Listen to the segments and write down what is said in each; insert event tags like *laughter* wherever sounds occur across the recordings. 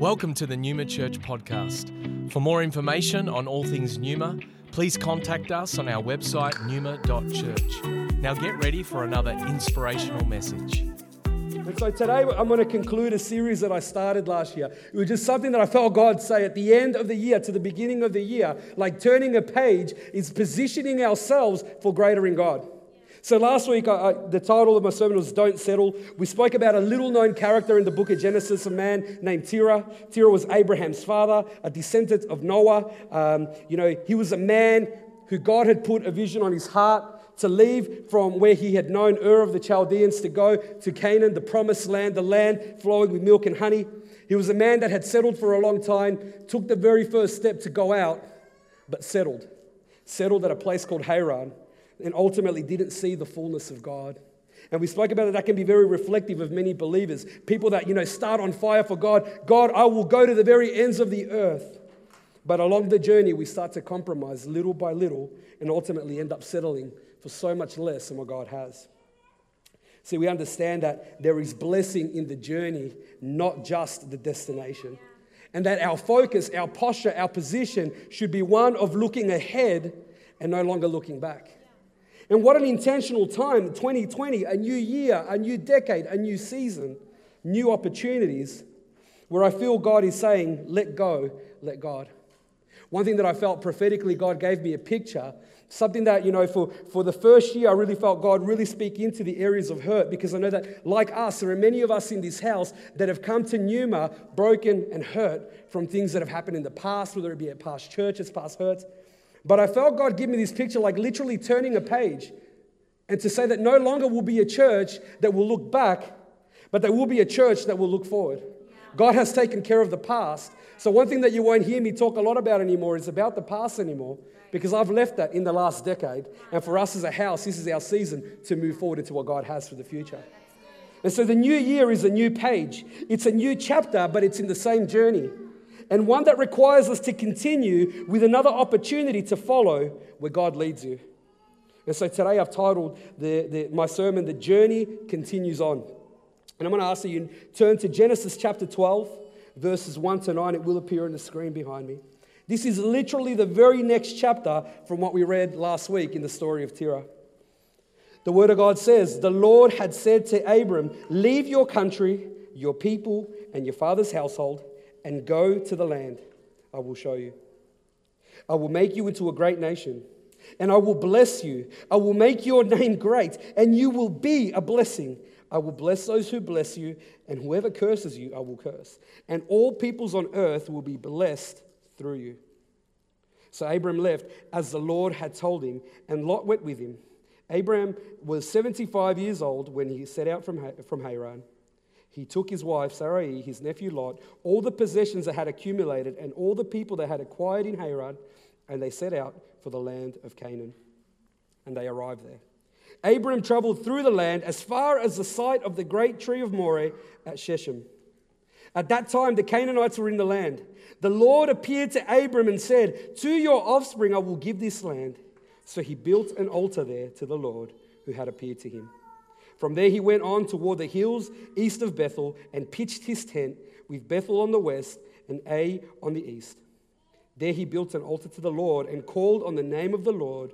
Welcome to the Numa Church podcast. For more information on all things Numa, please contact us on our website numa.church. Now get ready for another inspirational message. And so today I'm going to conclude a series that I started last year. It was just something that I felt God say at the end of the year to the beginning of the year, like turning a page is positioning ourselves for greater in God. So last week, I, I, the title of my sermon was Don't Settle. We spoke about a little known character in the book of Genesis, a man named Terah. Terah was Abraham's father, a descendant of Noah. Um, you know, he was a man who God had put a vision on his heart to leave from where he had known Ur of the Chaldeans to go to Canaan, the promised land, the land flowing with milk and honey. He was a man that had settled for a long time, took the very first step to go out, but settled. Settled at a place called Haran, and ultimately didn't see the fullness of God. And we spoke about it, that can be very reflective of many believers. People that, you know, start on fire for God. God, I will go to the very ends of the earth. But along the journey, we start to compromise little by little and ultimately end up settling for so much less than what God has. See, we understand that there is blessing in the journey, not just the destination. And that our focus, our posture, our position should be one of looking ahead and no longer looking back. And what an intentional time 2020, a new year, a new decade, a new season, new opportunities where I feel God is saying, let go, let God. One thing that I felt prophetically, God gave me a picture Something that, you know, for, for the first year, I really felt God really speak into the areas of hurt because I know that, like us, there are many of us in this house that have come to Numa broken and hurt from things that have happened in the past, whether it be at past churches, past hurts. But I felt God give me this picture like literally turning a page and to say that no longer will be a church that will look back, but there will be a church that will look forward. God has taken care of the past. So, one thing that you won't hear me talk a lot about anymore is about the past anymore because I've left that in the last decade. And for us as a house, this is our season to move forward into what God has for the future. And so the new year is a new page. It's a new chapter, but it's in the same journey. And one that requires us to continue with another opportunity to follow where God leads you. And so today I've titled the, the, my sermon, The Journey Continues On. And I'm going to ask that you turn to Genesis chapter 12, verses 1 to 9. It will appear on the screen behind me. This is literally the very next chapter from what we read last week in the story of Terah. The Word of God says, The Lord had said to Abram, Leave your country, your people, and your father's household, and go to the land I will show you. I will make you into a great nation, and I will bless you. I will make your name great, and you will be a blessing. I will bless those who bless you, and whoever curses you, I will curse. And all peoples on earth will be blessed through you. So Abram left as the Lord had told him, and Lot went with him. Abram was 75 years old when he set out from, from Haran. He took his wife Sarai, his nephew Lot, all the possessions that had accumulated, and all the people that had acquired in Haran, and they set out for the land of Canaan. And they arrived there. Abram traveled through the land as far as the site of the great tree of Moreh at Shechem. At that time, the Canaanites were in the land. The Lord appeared to Abram and said, To your offspring I will give this land. So he built an altar there to the Lord who had appeared to him. From there he went on toward the hills east of Bethel and pitched his tent with Bethel on the west and Ai on the east. There he built an altar to the Lord and called on the name of the Lord.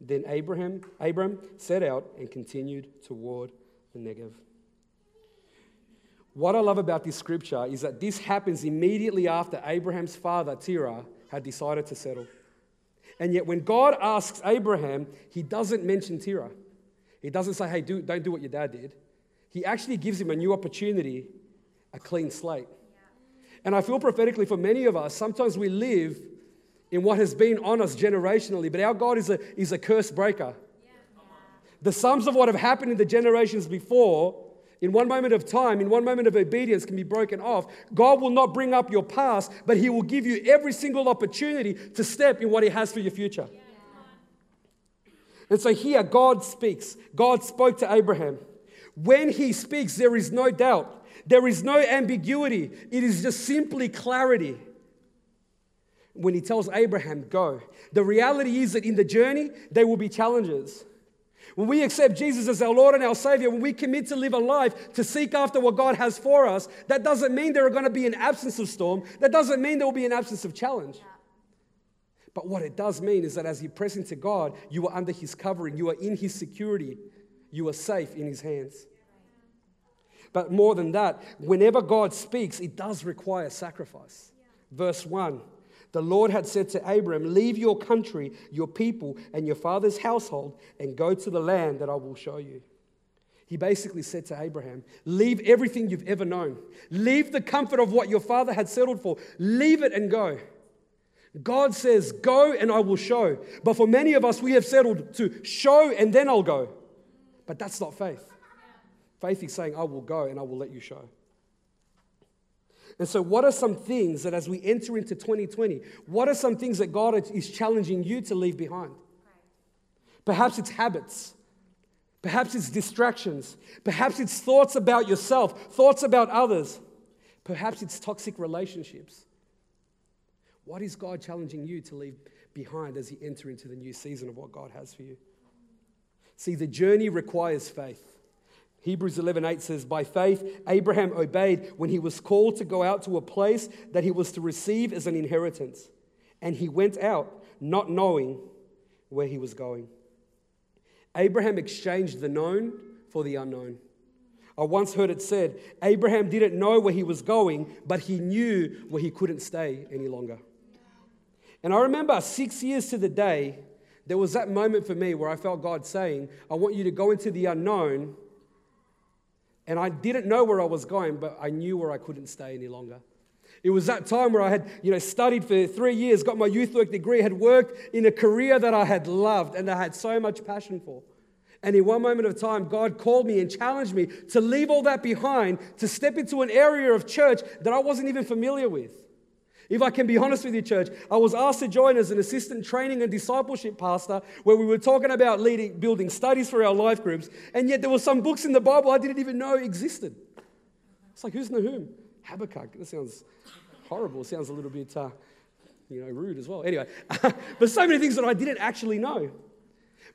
Then Abraham, Abram set out and continued toward the Negev. What I love about this scripture is that this happens immediately after Abraham's father, Terah, had decided to settle. And yet, when God asks Abraham, he doesn't mention Terah. He doesn't say, hey, do, don't do what your dad did. He actually gives him a new opportunity, a clean slate. And I feel prophetically for many of us, sometimes we live in what has been on us generationally, but our God is a, is a curse breaker. The sums of what have happened in the generations before in one moment of time, in one moment of obedience, can be broken off. God will not bring up your past, but He will give you every single opportunity to step in what He has for your future. And so here, God speaks. God spoke to Abraham. When He speaks, there is no doubt, there is no ambiguity, it is just simply clarity. When He tells Abraham, go. The reality is that in the journey, there will be challenges. When we accept Jesus as our Lord and our Savior, when we commit to live a life to seek after what God has for us, that doesn't mean there are going to be an absence of storm. That doesn't mean there will be an absence of challenge. But what it does mean is that as you press into God, you are under His covering, you are in His security, you are safe in His hands. But more than that, whenever God speaks, it does require sacrifice. Verse 1 The Lord had said to Abram, Leave your country, your people, and your father's household, and go to the land that I will show you. He basically said to Abraham, Leave everything you've ever known. Leave the comfort of what your father had settled for. Leave it and go. God says, Go and I will show. But for many of us, we have settled to show and then I'll go. But that's not faith. Faith is saying, I will go and I will let you show. And so, what are some things that as we enter into 2020, what are some things that God is challenging you to leave behind? Perhaps it's habits. Perhaps it's distractions. Perhaps it's thoughts about yourself, thoughts about others. Perhaps it's toxic relationships. What is God challenging you to leave behind as you enter into the new season of what God has for you? See, the journey requires faith. Hebrews 11:8 says, "By faith Abraham obeyed when he was called to go out to a place that he was to receive as an inheritance, and he went out not knowing where he was going." Abraham exchanged the known for the unknown. I once heard it said, Abraham didn't know where he was going, but he knew where he couldn't stay any longer. And I remember six years to the day, there was that moment for me where I felt God saying, I want you to go into the unknown. And I didn't know where I was going, but I knew where I couldn't stay any longer. It was that time where I had, you know, studied for three years, got my youth work degree, had worked in a career that I had loved and I had so much passion for. And in one moment of time, God called me and challenged me to leave all that behind, to step into an area of church that I wasn't even familiar with. If I can be honest with you, church, I was asked to join as an assistant training and discipleship pastor where we were talking about leading, building studies for our life groups, and yet there were some books in the Bible I didn't even know existed. It's like, who's Nahum? Habakkuk. That sounds horrible. Sounds a little bit, uh, you know, rude as well. Anyway, *laughs* but so many things that I didn't actually know.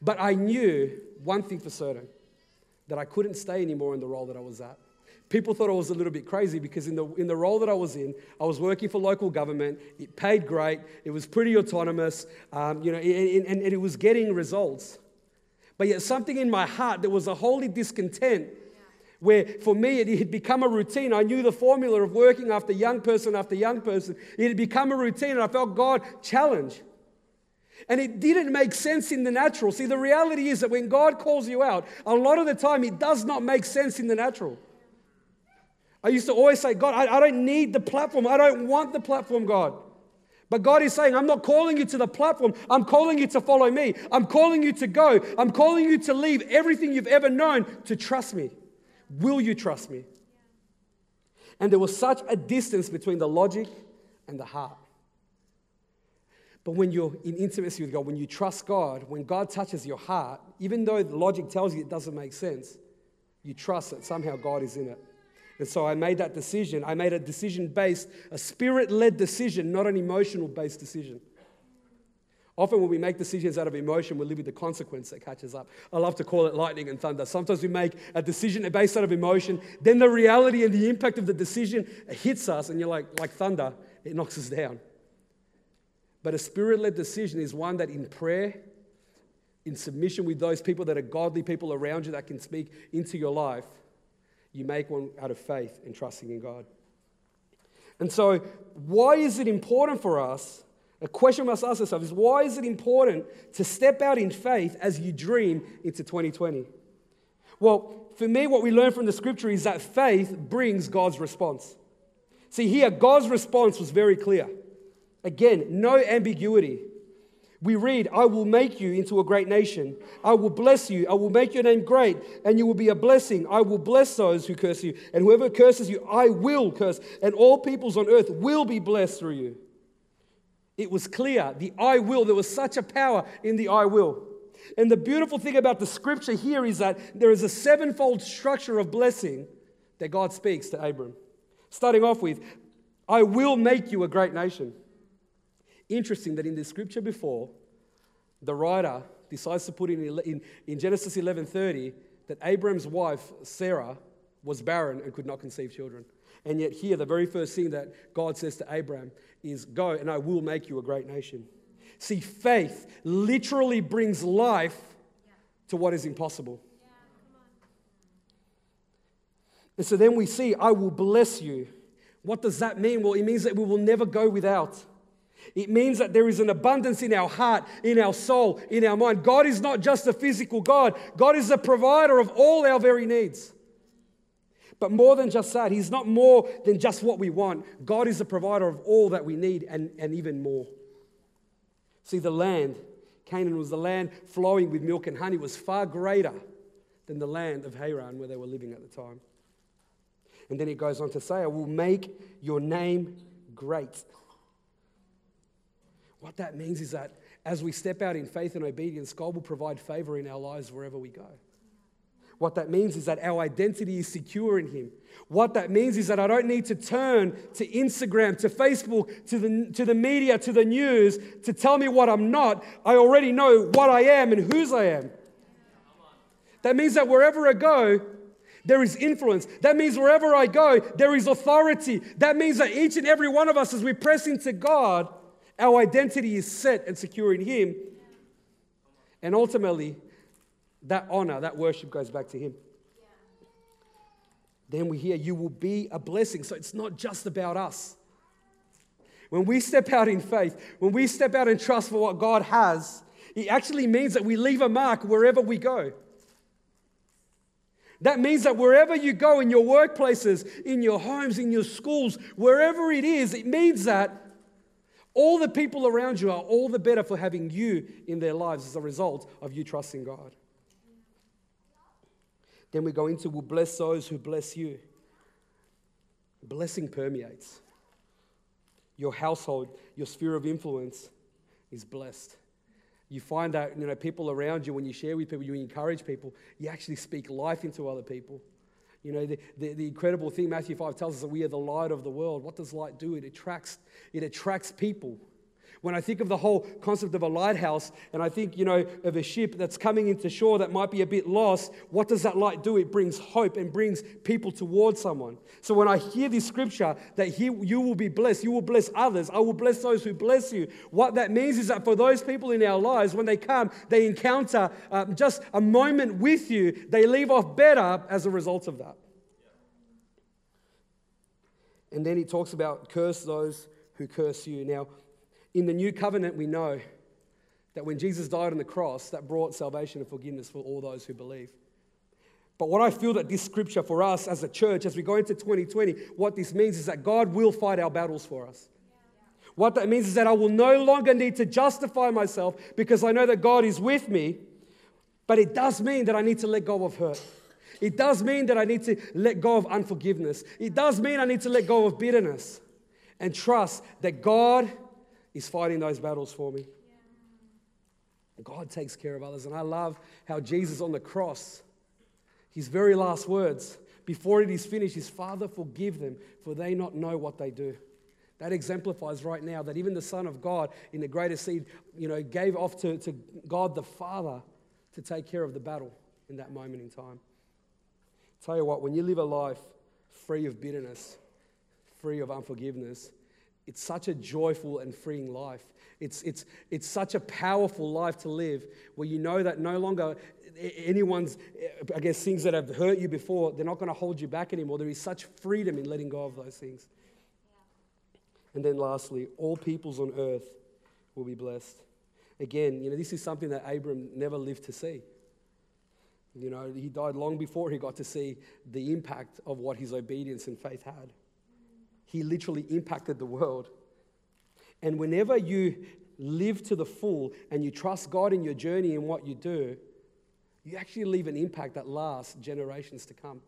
But I knew one thing for certain that I couldn't stay anymore in the role that I was at. People thought I was a little bit crazy because in the, in the role that I was in, I was working for local government. It paid great. It was pretty autonomous, um, you know, and, and, and it was getting results. But yet, something in my heart, there was a holy discontent where for me it had become a routine. I knew the formula of working after young person after young person. It had become a routine, and I felt God challenge. And it didn't make sense in the natural. See, the reality is that when God calls you out, a lot of the time it does not make sense in the natural. I used to always say, God, I, I don't need the platform. I don't want the platform, God. But God is saying, I'm not calling you to the platform. I'm calling you to follow me. I'm calling you to go. I'm calling you to leave everything you've ever known to trust me. Will you trust me? And there was such a distance between the logic and the heart. But when you're in intimacy with God, when you trust God, when God touches your heart, even though the logic tells you it doesn't make sense, you trust that somehow God is in it. And so I made that decision. I made a decision based, a spirit led decision, not an emotional based decision. Often, when we make decisions out of emotion, we live with the consequence that catches up. I love to call it lightning and thunder. Sometimes we make a decision based out of emotion, then the reality and the impact of the decision hits us, and you're like, like thunder, it knocks us down. But a spirit led decision is one that in prayer, in submission with those people that are godly people around you that can speak into your life, you make one out of faith and trusting in God. And so, why is it important for us? A question we must ask ourselves is why is it important to step out in faith as you dream into 2020? Well, for me, what we learn from the scripture is that faith brings God's response. See, here, God's response was very clear. Again, no ambiguity. We read, I will make you into a great nation. I will bless you. I will make your name great, and you will be a blessing. I will bless those who curse you, and whoever curses you, I will curse, and all peoples on earth will be blessed through you. It was clear, the I will. There was such a power in the I will. And the beautiful thing about the scripture here is that there is a sevenfold structure of blessing that God speaks to Abram. Starting off with, I will make you a great nation. Interesting that in the scripture before, the writer decides to put in, in, in Genesis 11:30 that Abram's wife, Sarah, was barren and could not conceive children. And yet, here, the very first thing that God says to Abram is, Go and I will make you a great nation. See, faith literally brings life to what is impossible. And so then we see, I will bless you. What does that mean? Well, it means that we will never go without. It means that there is an abundance in our heart, in our soul, in our mind. God is not just a physical God, God is a provider of all our very needs. But more than just that, He's not more than just what we want. God is the provider of all that we need and, and even more. See, the land, Canaan was the land flowing with milk and honey, was far greater than the land of Haran where they were living at the time. And then it goes on to say, I will make your name great. What that means is that as we step out in faith and obedience, God will provide favor in our lives wherever we go. What that means is that our identity is secure in Him. What that means is that I don't need to turn to Instagram, to Facebook, to the, to the media, to the news to tell me what I'm not. I already know what I am and whose I am. That means that wherever I go, there is influence. That means wherever I go, there is authority. That means that each and every one of us, as we press into God, our identity is set and secure in Him. And ultimately, that honor, that worship goes back to Him. Then we hear, You will be a blessing. So it's not just about us. When we step out in faith, when we step out in trust for what God has, it actually means that we leave a mark wherever we go. That means that wherever you go in your workplaces, in your homes, in your schools, wherever it is, it means that all the people around you are all the better for having you in their lives as a result of you trusting God. Then we go into, will bless those who bless you. Blessing permeates. Your household, your sphere of influence is blessed. You find out, you know, people around you, when you share with people, you encourage people, you actually speak life into other people. You know, the, the, the, incredible thing, Matthew 5 tells us that we are the light of the world. What does light do? It attracts, it attracts people. When I think of the whole concept of a lighthouse and I think, you know, of a ship that's coming into shore that might be a bit lost, what does that light do? It brings hope and brings people towards someone. So when I hear this scripture that he, you will be blessed, you will bless others, I will bless those who bless you, what that means is that for those people in our lives, when they come, they encounter uh, just a moment with you, they leave off better as a result of that. And then he talks about curse those who curse you. Now, in the new covenant, we know that when Jesus died on the cross, that brought salvation and forgiveness for all those who believe. But what I feel that this scripture for us as a church, as we go into 2020, what this means is that God will fight our battles for us. What that means is that I will no longer need to justify myself because I know that God is with me. But it does mean that I need to let go of hurt. It does mean that I need to let go of unforgiveness. It does mean I need to let go of bitterness and trust that God is fighting those battles for me. God takes care of others. And I love how Jesus on the cross, his very last words, before it is finished, his Father, forgive them, for they not know what they do. That exemplifies right now that even the Son of God in the greatest seed, you know, gave off to, to God the Father to take care of the battle in that moment in time. Tell you what, when you live a life free of bitterness, free of unforgiveness, it's such a joyful and freeing life. It's, it's, it's such a powerful life to live where you know that no longer anyone's, I guess, things that have hurt you before, they're not going to hold you back anymore. There is such freedom in letting go of those things. And then lastly, all peoples on earth will be blessed. Again, you know, this is something that Abram never lived to see. You know, he died long before he got to see the impact of what his obedience and faith had. He literally impacted the world. And whenever you live to the full and you trust God in your journey and what you do, you actually leave an impact that lasts generations to come.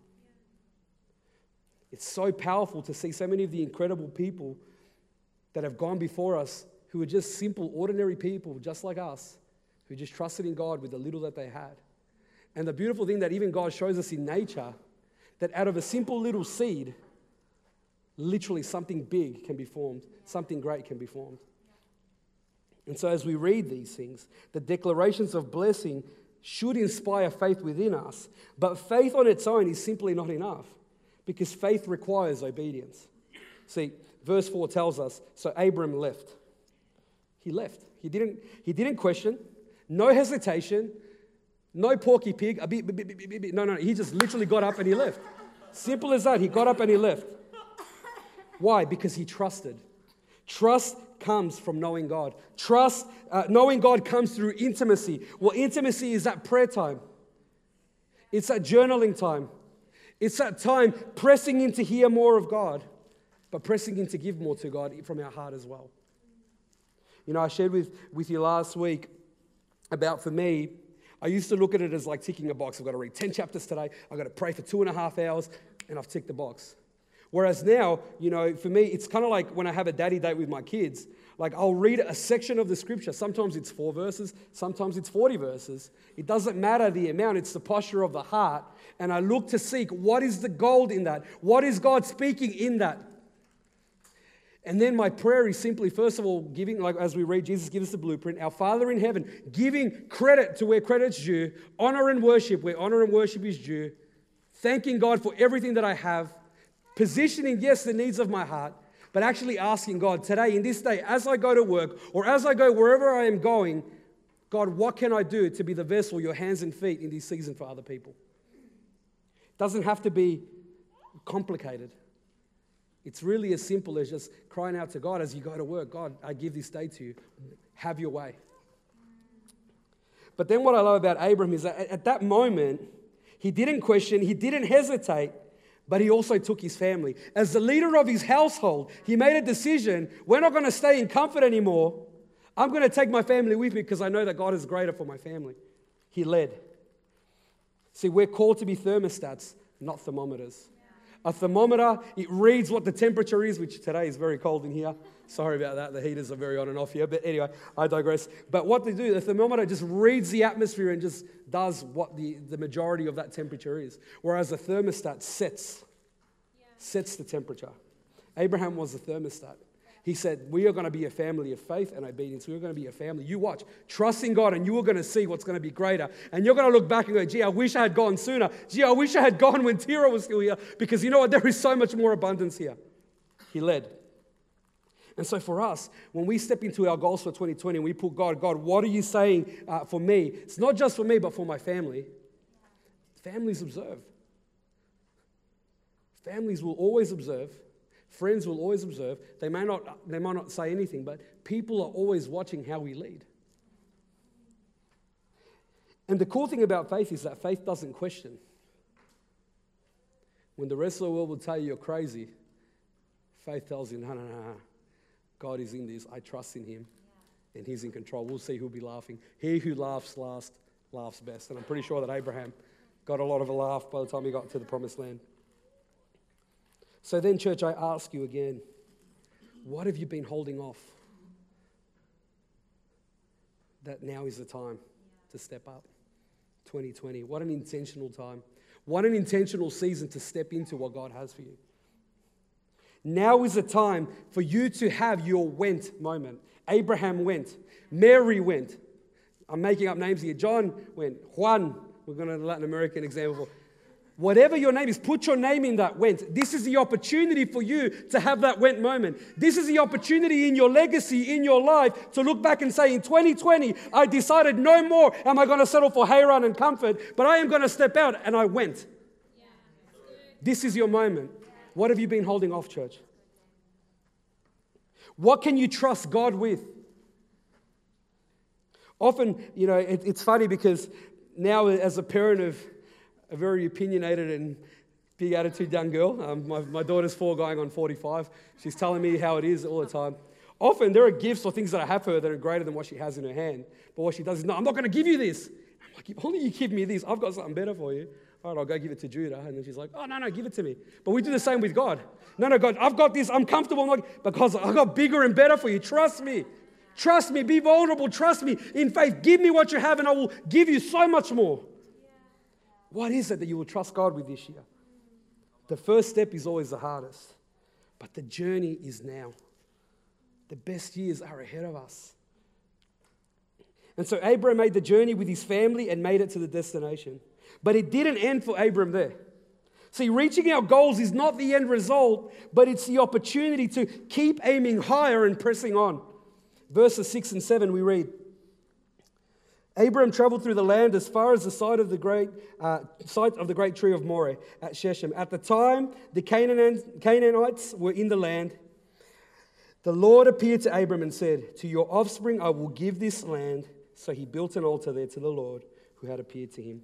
It's so powerful to see so many of the incredible people that have gone before us who are just simple, ordinary people, just like us, who just trusted in God with the little that they had. And the beautiful thing that even God shows us in nature, that out of a simple little seed, literally something big can be formed, something great can be formed. And so, as we read these things, the declarations of blessing should inspire faith within us. But faith on its own is simply not enough because faith requires obedience. See, verse 4 tells us so Abram left. He left. He didn't, he didn't question, no hesitation, no porky pig. No, no, he just literally got up and he left. Simple as that. He got up and he left. Why? Because he trusted. Trust comes from knowing God. Trust, uh, knowing God comes through intimacy. Well, intimacy is that prayer time, it's that journaling time, it's that time pressing in to hear more of God, but pressing in to give more to God from our heart as well. You know, I shared with, with you last week about for me, I used to look at it as like ticking a box. I've got to read 10 chapters today, I've got to pray for two and a half hours, and I've ticked the box. Whereas now, you know, for me, it's kind of like when I have a daddy date with my kids. Like I'll read a section of the scripture. Sometimes it's four verses, sometimes it's 40 verses. It doesn't matter the amount, it's the posture of the heart. And I look to seek what is the gold in that? What is God speaking in that? And then my prayer is simply, first of all, giving, like as we read, Jesus gives us the blueprint, our Father in heaven, giving credit to where credit's due, honor and worship where honor and worship is due, thanking God for everything that I have, positioning, yes, the needs of my heart, but actually asking God today, in this day, as I go to work or as I go wherever I am going, God, what can I do to be the vessel, your hands and feet in this season for other people? It doesn't have to be complicated. It's really as simple as just crying out to God as you go to work God, I give this day to you. Have your way. But then what I love about Abram is that at that moment, he didn't question, he didn't hesitate but he also took his family. As the leader of his household, he made a decision we're not going to stay in comfort anymore. I'm going to take my family with me because I know that God is greater for my family. He led. See, we're called to be thermostats, not thermometers. A thermometer, it reads what the temperature is, which today is very cold in here. Sorry about that. The heaters are very on and off here. But anyway, I digress. But what they do, the thermometer just reads the atmosphere and just does what the, the majority of that temperature is. Whereas a thermostat sets, yeah. sets the temperature. Abraham was the thermostat. He said, We are going to be a family of faith and obedience. We're going to be a family. You watch, trusting God, and you are going to see what's going to be greater. And you're going to look back and go, Gee, I wish I had gone sooner. Gee, I wish I had gone when Terah was still here. Because you know what? There is so much more abundance here. He led. And so for us, when we step into our goals for 2020 and we put God, God, what are you saying uh, for me? It's not just for me, but for my family. Families observe. Families will always observe. Friends will always observe. They may not, they might not say anything, but people are always watching how we lead. And the cool thing about faith is that faith doesn't question. When the rest of the world will tell you you're crazy, faith tells you, no, no, no, no. God is in this. I trust in Him, and He's in control. We'll see who'll be laughing. He who laughs last laughs best. And I'm pretty sure that Abraham got a lot of a laugh by the time he got to the promised land. So then, church, I ask you again what have you been holding off? That now is the time to step up. 2020. What an intentional time. What an intentional season to step into what God has for you. Now is the time for you to have your went moment. Abraham went, Mary went. I'm making up names here. John went, Juan, we're going to the Latin American example. Whatever your name is, put your name in that went. This is the opportunity for you to have that went moment. This is the opportunity in your legacy, in your life, to look back and say, in 2020, I decided no more am I going to settle for Haran and comfort, but I am going to step out, and I went. This is your moment. What have you been holding off, church? What can you trust God with? Often, you know, it, it's funny because now, as a parent of a very opinionated and big attitude young girl, um, my, my daughter's four going on 45, she's telling me how it is all the time. Often, there are gifts or things that I have for her that are greater than what she has in her hand. But what she does is, no, I'm not going to give you this. I'm like, only you give me this, I've got something better for you all right, I'll go give it to Judah. And then she's like, oh, no, no, give it to me. But we do the same with God. No, no, God, I've got this. I'm comfortable. I'm like, because I've got bigger and better for you. Trust me. Trust me. Be vulnerable. Trust me. In faith, give me what you have and I will give you so much more. What is it that you will trust God with this year? The first step is always the hardest, but the journey is now. The best years are ahead of us. And so Abram made the journey with his family and made it to the destination. But it didn't end for Abram there. See, reaching our goals is not the end result, but it's the opportunity to keep aiming higher and pressing on. Verses 6 and 7, we read Abram traveled through the land as far as the site of the great, uh, site of the great tree of Moreh at Shechem. At the time, the Canaanites were in the land. The Lord appeared to Abram and said, To your offspring I will give this land. So he built an altar there to the Lord who had appeared to him.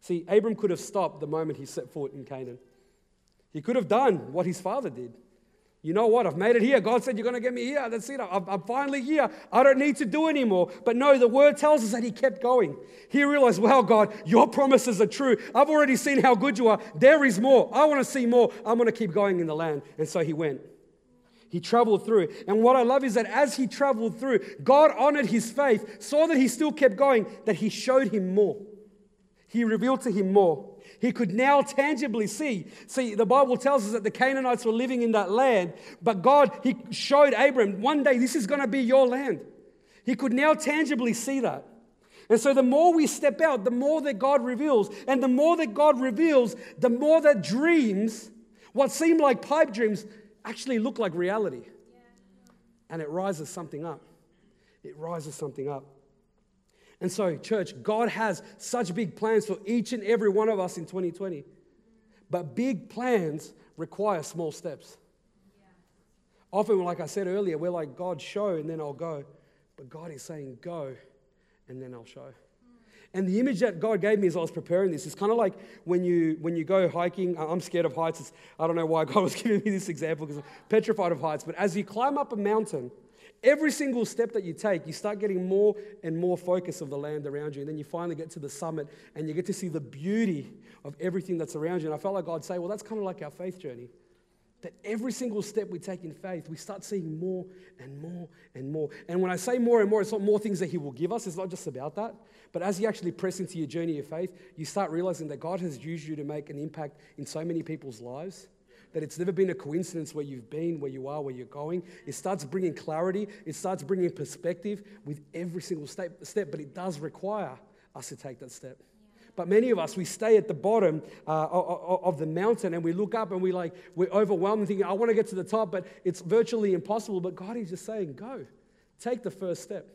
See, Abram could have stopped the moment he set foot in Canaan. He could have done what his father did. You know what? I've made it here. God said, You're going to get me here. That's it. I'm, I'm finally here. I don't need to do anymore. But no, the word tells us that he kept going. He realized, Wow, God, your promises are true. I've already seen how good you are. There is more. I want to see more. I'm going to keep going in the land. And so he went. He traveled through. And what I love is that as he traveled through, God honored his faith, saw that he still kept going, that he showed him more. He revealed to him more. He could now tangibly see. See, the Bible tells us that the Canaanites were living in that land, but God, He showed Abram, one day this is going to be your land. He could now tangibly see that. And so, the more we step out, the more that God reveals. And the more that God reveals, the more that dreams, what seem like pipe dreams, actually look like reality. And it rises something up. It rises something up. And so, church, God has such big plans for each and every one of us in 2020. But big plans require small steps. Often, like I said earlier, we're like, God, show, and then I'll go. But God is saying, go, and then I'll show. And the image that God gave me as I was preparing this is kind of like when you when you go hiking. I'm scared of heights. It's, I don't know why *laughs* God was giving me this example because I'm petrified of heights. But as you climb up a mountain, Every single step that you take, you start getting more and more focus of the land around you. And then you finally get to the summit and you get to see the beauty of everything that's around you. And I felt like God say, well, that's kind of like our faith journey. That every single step we take in faith, we start seeing more and more and more. And when I say more and more, it's not more things that He will give us. It's not just about that. But as you actually press into your journey of faith, you start realizing that God has used you to make an impact in so many people's lives that it's never been a coincidence where you've been, where you are, where you're going. It starts bringing clarity, it starts bringing perspective with every single step, step but it does require us to take that step. But many of us, we stay at the bottom uh, of the mountain and we look up and we like, we're overwhelmed thinking, I want to get to the top, but it's virtually impossible. But God is just saying, go, take the first step.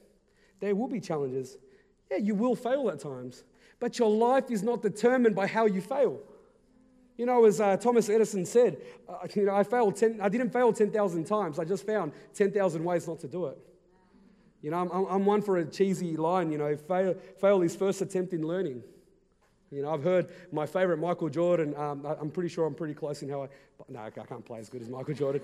There will be challenges. Yeah, you will fail at times, but your life is not determined by how you fail. You know, as uh, Thomas Edison said, uh, *laughs* you know, I failed 10, I didn't fail 10,000 times. I just found 10,000 ways not to do it. You know, I'm, I'm one for a cheesy line, you know, fail, fail his first attempt in learning. You know, I've heard my favorite Michael Jordan, um, I'm pretty sure I'm pretty close in how I, no, I can't play as good as Michael Jordan.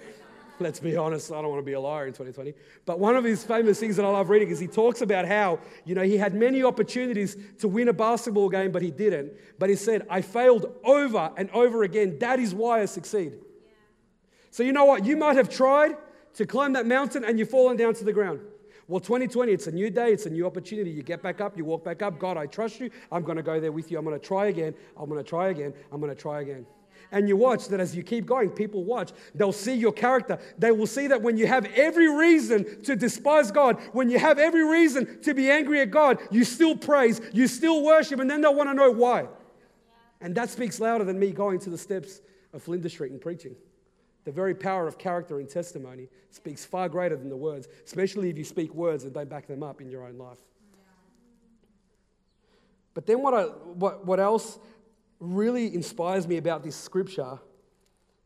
*laughs* Let's be honest, I don't want to be a liar in 2020. But one of his famous things that I love reading is he talks about how, you know, he had many opportunities to win a basketball game, but he didn't. But he said, I failed over and over again. That is why I succeed. Yeah. So, you know what? You might have tried to climb that mountain and you've fallen down to the ground. Well, 2020, it's a new day, it's a new opportunity. You get back up, you walk back up. God, I trust you. I'm going to go there with you. I'm going to try again. I'm going to try again. I'm going to try again. And you watch that as you keep going, people watch. They'll see your character. They will see that when you have every reason to despise God, when you have every reason to be angry at God, you still praise, you still worship, and then they'll want to know why. And that speaks louder than me going to the steps of Flinders Street and preaching. The very power of character and testimony speaks far greater than the words, especially if you speak words and don't back them up in your own life. But then what, I, what, what else really inspires me about this scripture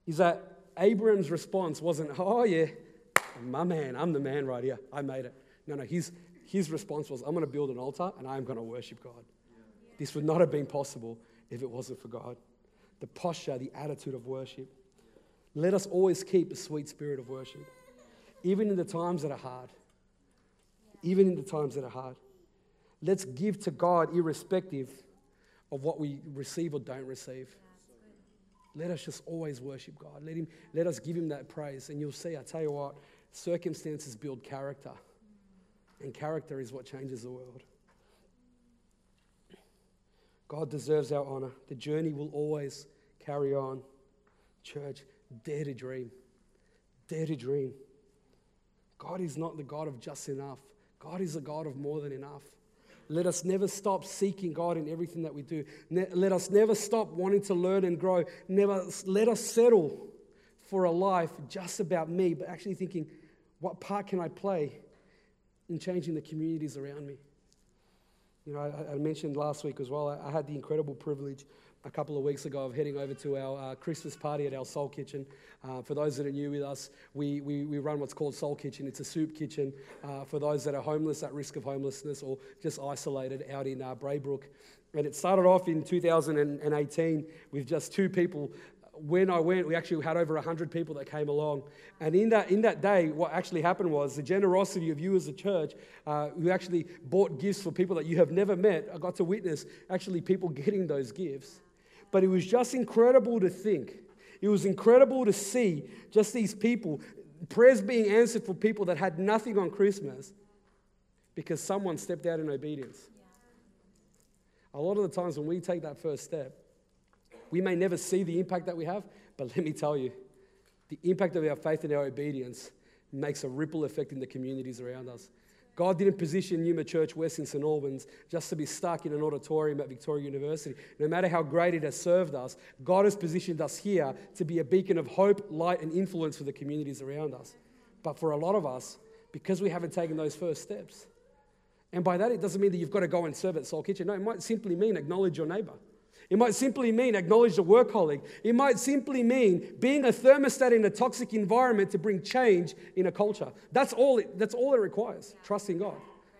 is that Abram's response wasn't, oh, yeah, my man, I'm the man right here. I made it. No, no, his, his response was, I'm going to build an altar and I'm going to worship God. Yeah. This would not have been possible if it wasn't for God. The posture, the attitude of worship. Let us always keep a sweet spirit of worship, even in the times that are hard. Even in the times that are hard. Let's give to God irrespective of what we receive or don't receive. Let us just always worship God. Let, him, let us give Him that praise. And you'll see, I tell you what, circumstances build character. And character is what changes the world. God deserves our honor. The journey will always carry on. Church, dare to dream. Dare to dream. God is not the God of just enough, God is the God of more than enough. Let us never stop seeking God in everything that we do. Ne- let us never stop wanting to learn and grow. Never let us settle for a life just about me, but actually thinking, what part can I play in changing the communities around me? You know, I, I mentioned last week as well, I, I, had the incredible privilege a couple of weeks ago of heading over to our uh, Christmas party at our Soul Kitchen. Uh, for those that are new with us, we, we, we run what's called Soul Kitchen. It's a soup kitchen uh, for those that are homeless, at risk of homelessness, or just isolated out in uh, Braybrook. And it started off in 2018 with just two people when I went, we actually had over 100 people that came along. And in that, in that day, what actually happened was the generosity of you as a church, uh, who actually bought gifts for people that you have never met. I got to witness actually people getting those gifts. But it was just incredible to think. It was incredible to see just these people, prayers being answered for people that had nothing on Christmas because someone stepped out in obedience. A lot of the times when we take that first step, we may never see the impact that we have, but let me tell you, the impact of our faith and our obedience makes a ripple effect in the communities around us. God didn't position Numa Church West in St. Albans just to be stuck in an auditorium at Victoria University. No matter how great it has served us, God has positioned us here to be a beacon of hope, light, and influence for the communities around us. But for a lot of us, because we haven't taken those first steps, and by that, it doesn't mean that you've got to go and serve at Soul Kitchen. No, it might simply mean acknowledge your neighbor. It might simply mean acknowledge the work colleague. It might simply mean being a thermostat in a toxic environment to bring change in a culture. That's all it, that's all it requires, trusting God.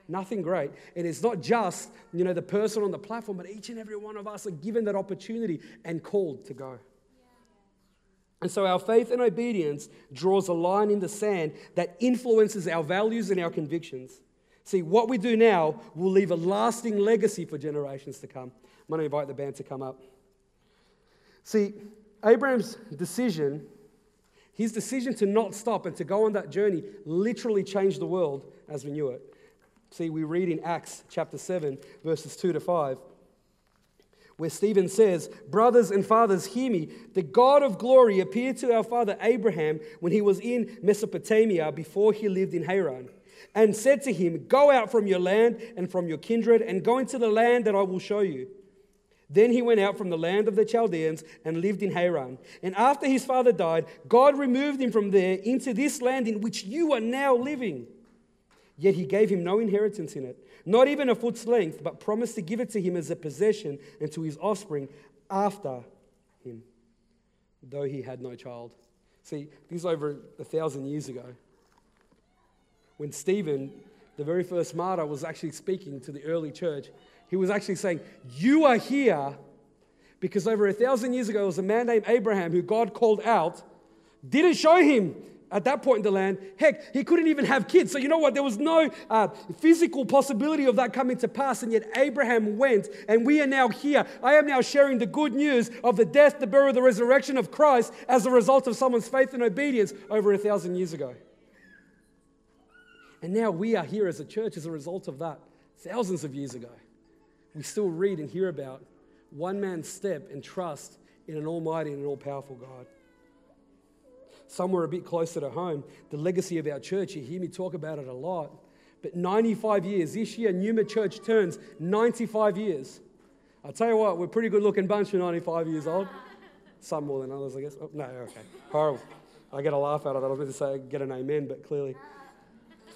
Nothing great. And it's not just, you know, the person on the platform, but each and every one of us are given that opportunity and called to go. And so our faith and obedience draws a line in the sand that influences our values and our convictions. See, what we do now will leave a lasting legacy for generations to come. I'm going to invite the band to come up. See, Abraham's decision, his decision to not stop and to go on that journey, literally changed the world as we knew it. See, we read in Acts chapter 7, verses 2 to 5, where Stephen says, Brothers and fathers, hear me. The God of glory appeared to our father Abraham when he was in Mesopotamia before he lived in Haran and said to him, Go out from your land and from your kindred and go into the land that I will show you. Then he went out from the land of the Chaldeans and lived in Haran. And after his father died, God removed him from there into this land in which you are now living. Yet he gave him no inheritance in it, not even a foot's length, but promised to give it to him as a possession and to his offspring after him, though he had no child. See, this is over a thousand years ago. When Stephen, the very first martyr, was actually speaking to the early church, he was actually saying, You are here because over a thousand years ago, there was a man named Abraham who God called out, didn't show him at that point in the land. Heck, he couldn't even have kids. So, you know what? There was no uh, physical possibility of that coming to pass. And yet, Abraham went, and we are now here. I am now sharing the good news of the death, the burial, the resurrection of Christ as a result of someone's faith and obedience over a thousand years ago. And now we are here as a church as a result of that thousands of years ago we still read and hear about one man's step and trust in an almighty and an all powerful God. Somewhere a bit closer to home, the legacy of our church, you hear me talk about it a lot. But 95 years, this year, Numa Church turns 95 years. I'll tell you what, we're a pretty good looking bunch for 95 years old. Some more than others, I guess. Oh, no, okay. Horrible. I get a laugh out of that. I was going to say get an amen, but clearly,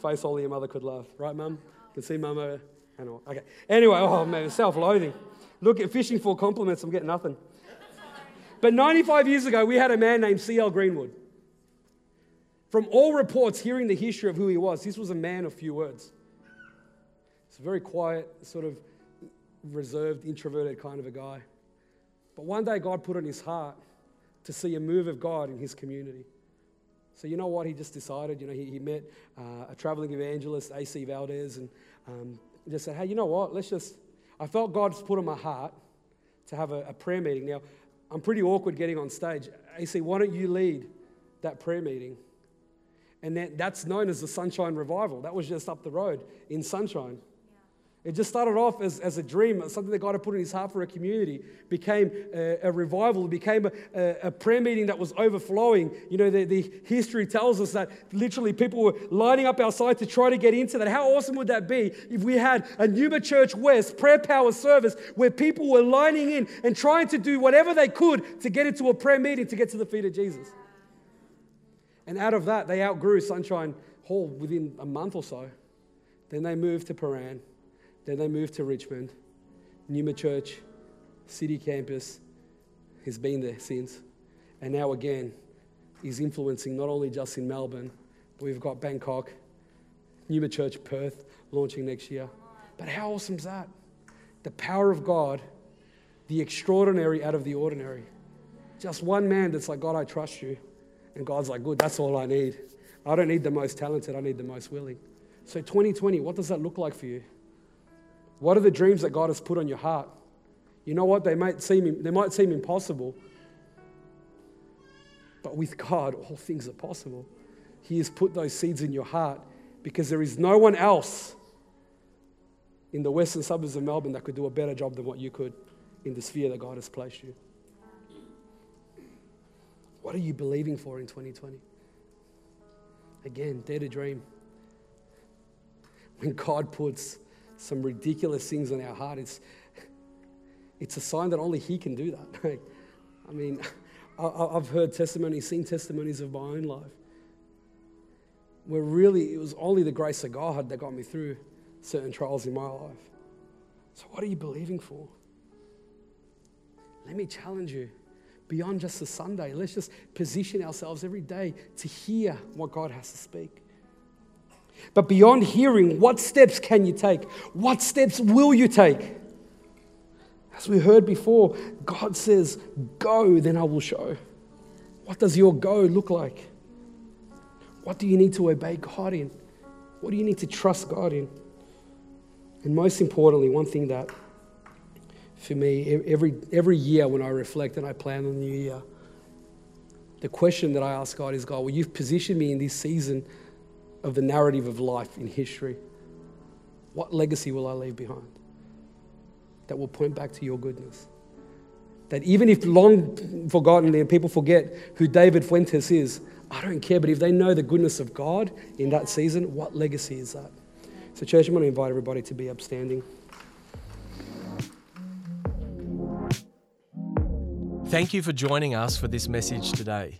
face only your mother could laugh. Right, mum? Can see mum over Anyway, okay. Anyway, oh man, self loathing. Look at fishing for compliments, I'm getting nothing. But 95 years ago, we had a man named C.L. Greenwood. From all reports, hearing the history of who he was, this was a man of few words. He's a very quiet, sort of reserved, introverted kind of a guy. But one day, God put on his heart to see a move of God in his community. So, you know what? He just decided, you know, he, he met uh, a traveling evangelist, A.C. Valdez, and um, and just said, hey, you know what? Let's just, I felt God's put on my heart to have a, a prayer meeting. Now, I'm pretty awkward getting on stage. AC, why don't you lead that prayer meeting? And that, that's known as the Sunshine Revival. That was just up the road in Sunshine. It just started off as, as a dream, something that God had put in his heart for a community, became a, a revival, it became a, a, prayer meeting that was overflowing. You know, the, the history tells us that literally people were lining up outside to try to get into that. How awesome would that be if we had a Numa Church West prayer power service where people were lining in and trying to do whatever they could to get into a prayer meeting to get to the feet of Jesus? And out of that, they outgrew Sunshine Hall within a month or so. Then they moved to Prahran. Then they moved to Richmond. Numa Church, city campus, He's been there since. And now again, he's influencing not only just in Melbourne, but we've got Bangkok, Numa Church Perth launching next year. But how awesome is that? The power of God, the extraordinary out of the ordinary. Just one man that's like, God, I trust you. And God's like, good, that's all I need. I don't need the most talented, I need the most willing. So, 2020, what does that look like for you? What are the dreams that God has put on your heart? You know what? They might seem, they might seem impossible, but with God, all things are possible. He has put those seeds in your heart because there is no one else in the western suburbs of Melbourne that could do a better job than what you could in the sphere that God has placed you. What are you believing for in 2020? Again, dare to dream. When God puts some ridiculous things in our heart, it's, it's a sign that only He can do that. *laughs* I mean, I've heard testimonies, seen testimonies of my own life where really it was only the grace of God that got me through certain trials in my life. So, what are you believing for? Let me challenge you beyond just the Sunday. Let's just position ourselves every day to hear what God has to speak. But beyond hearing, what steps can you take? What steps will you take? As we heard before, God says, Go, then I will show. What does your go look like? What do you need to obey God in? What do you need to trust God in? And most importantly, one thing that for me, every, every year when I reflect and I plan on the new year, the question that I ask God is God, well, you've positioned me in this season of the narrative of life in history. What legacy will I leave behind that will point back to your goodness? That even if long forgotten and people forget who David Fuentes is, I don't care, but if they know the goodness of God in that season, what legacy is that? So, church, I'm going to invite everybody to be upstanding. Thank you for joining us for this message today.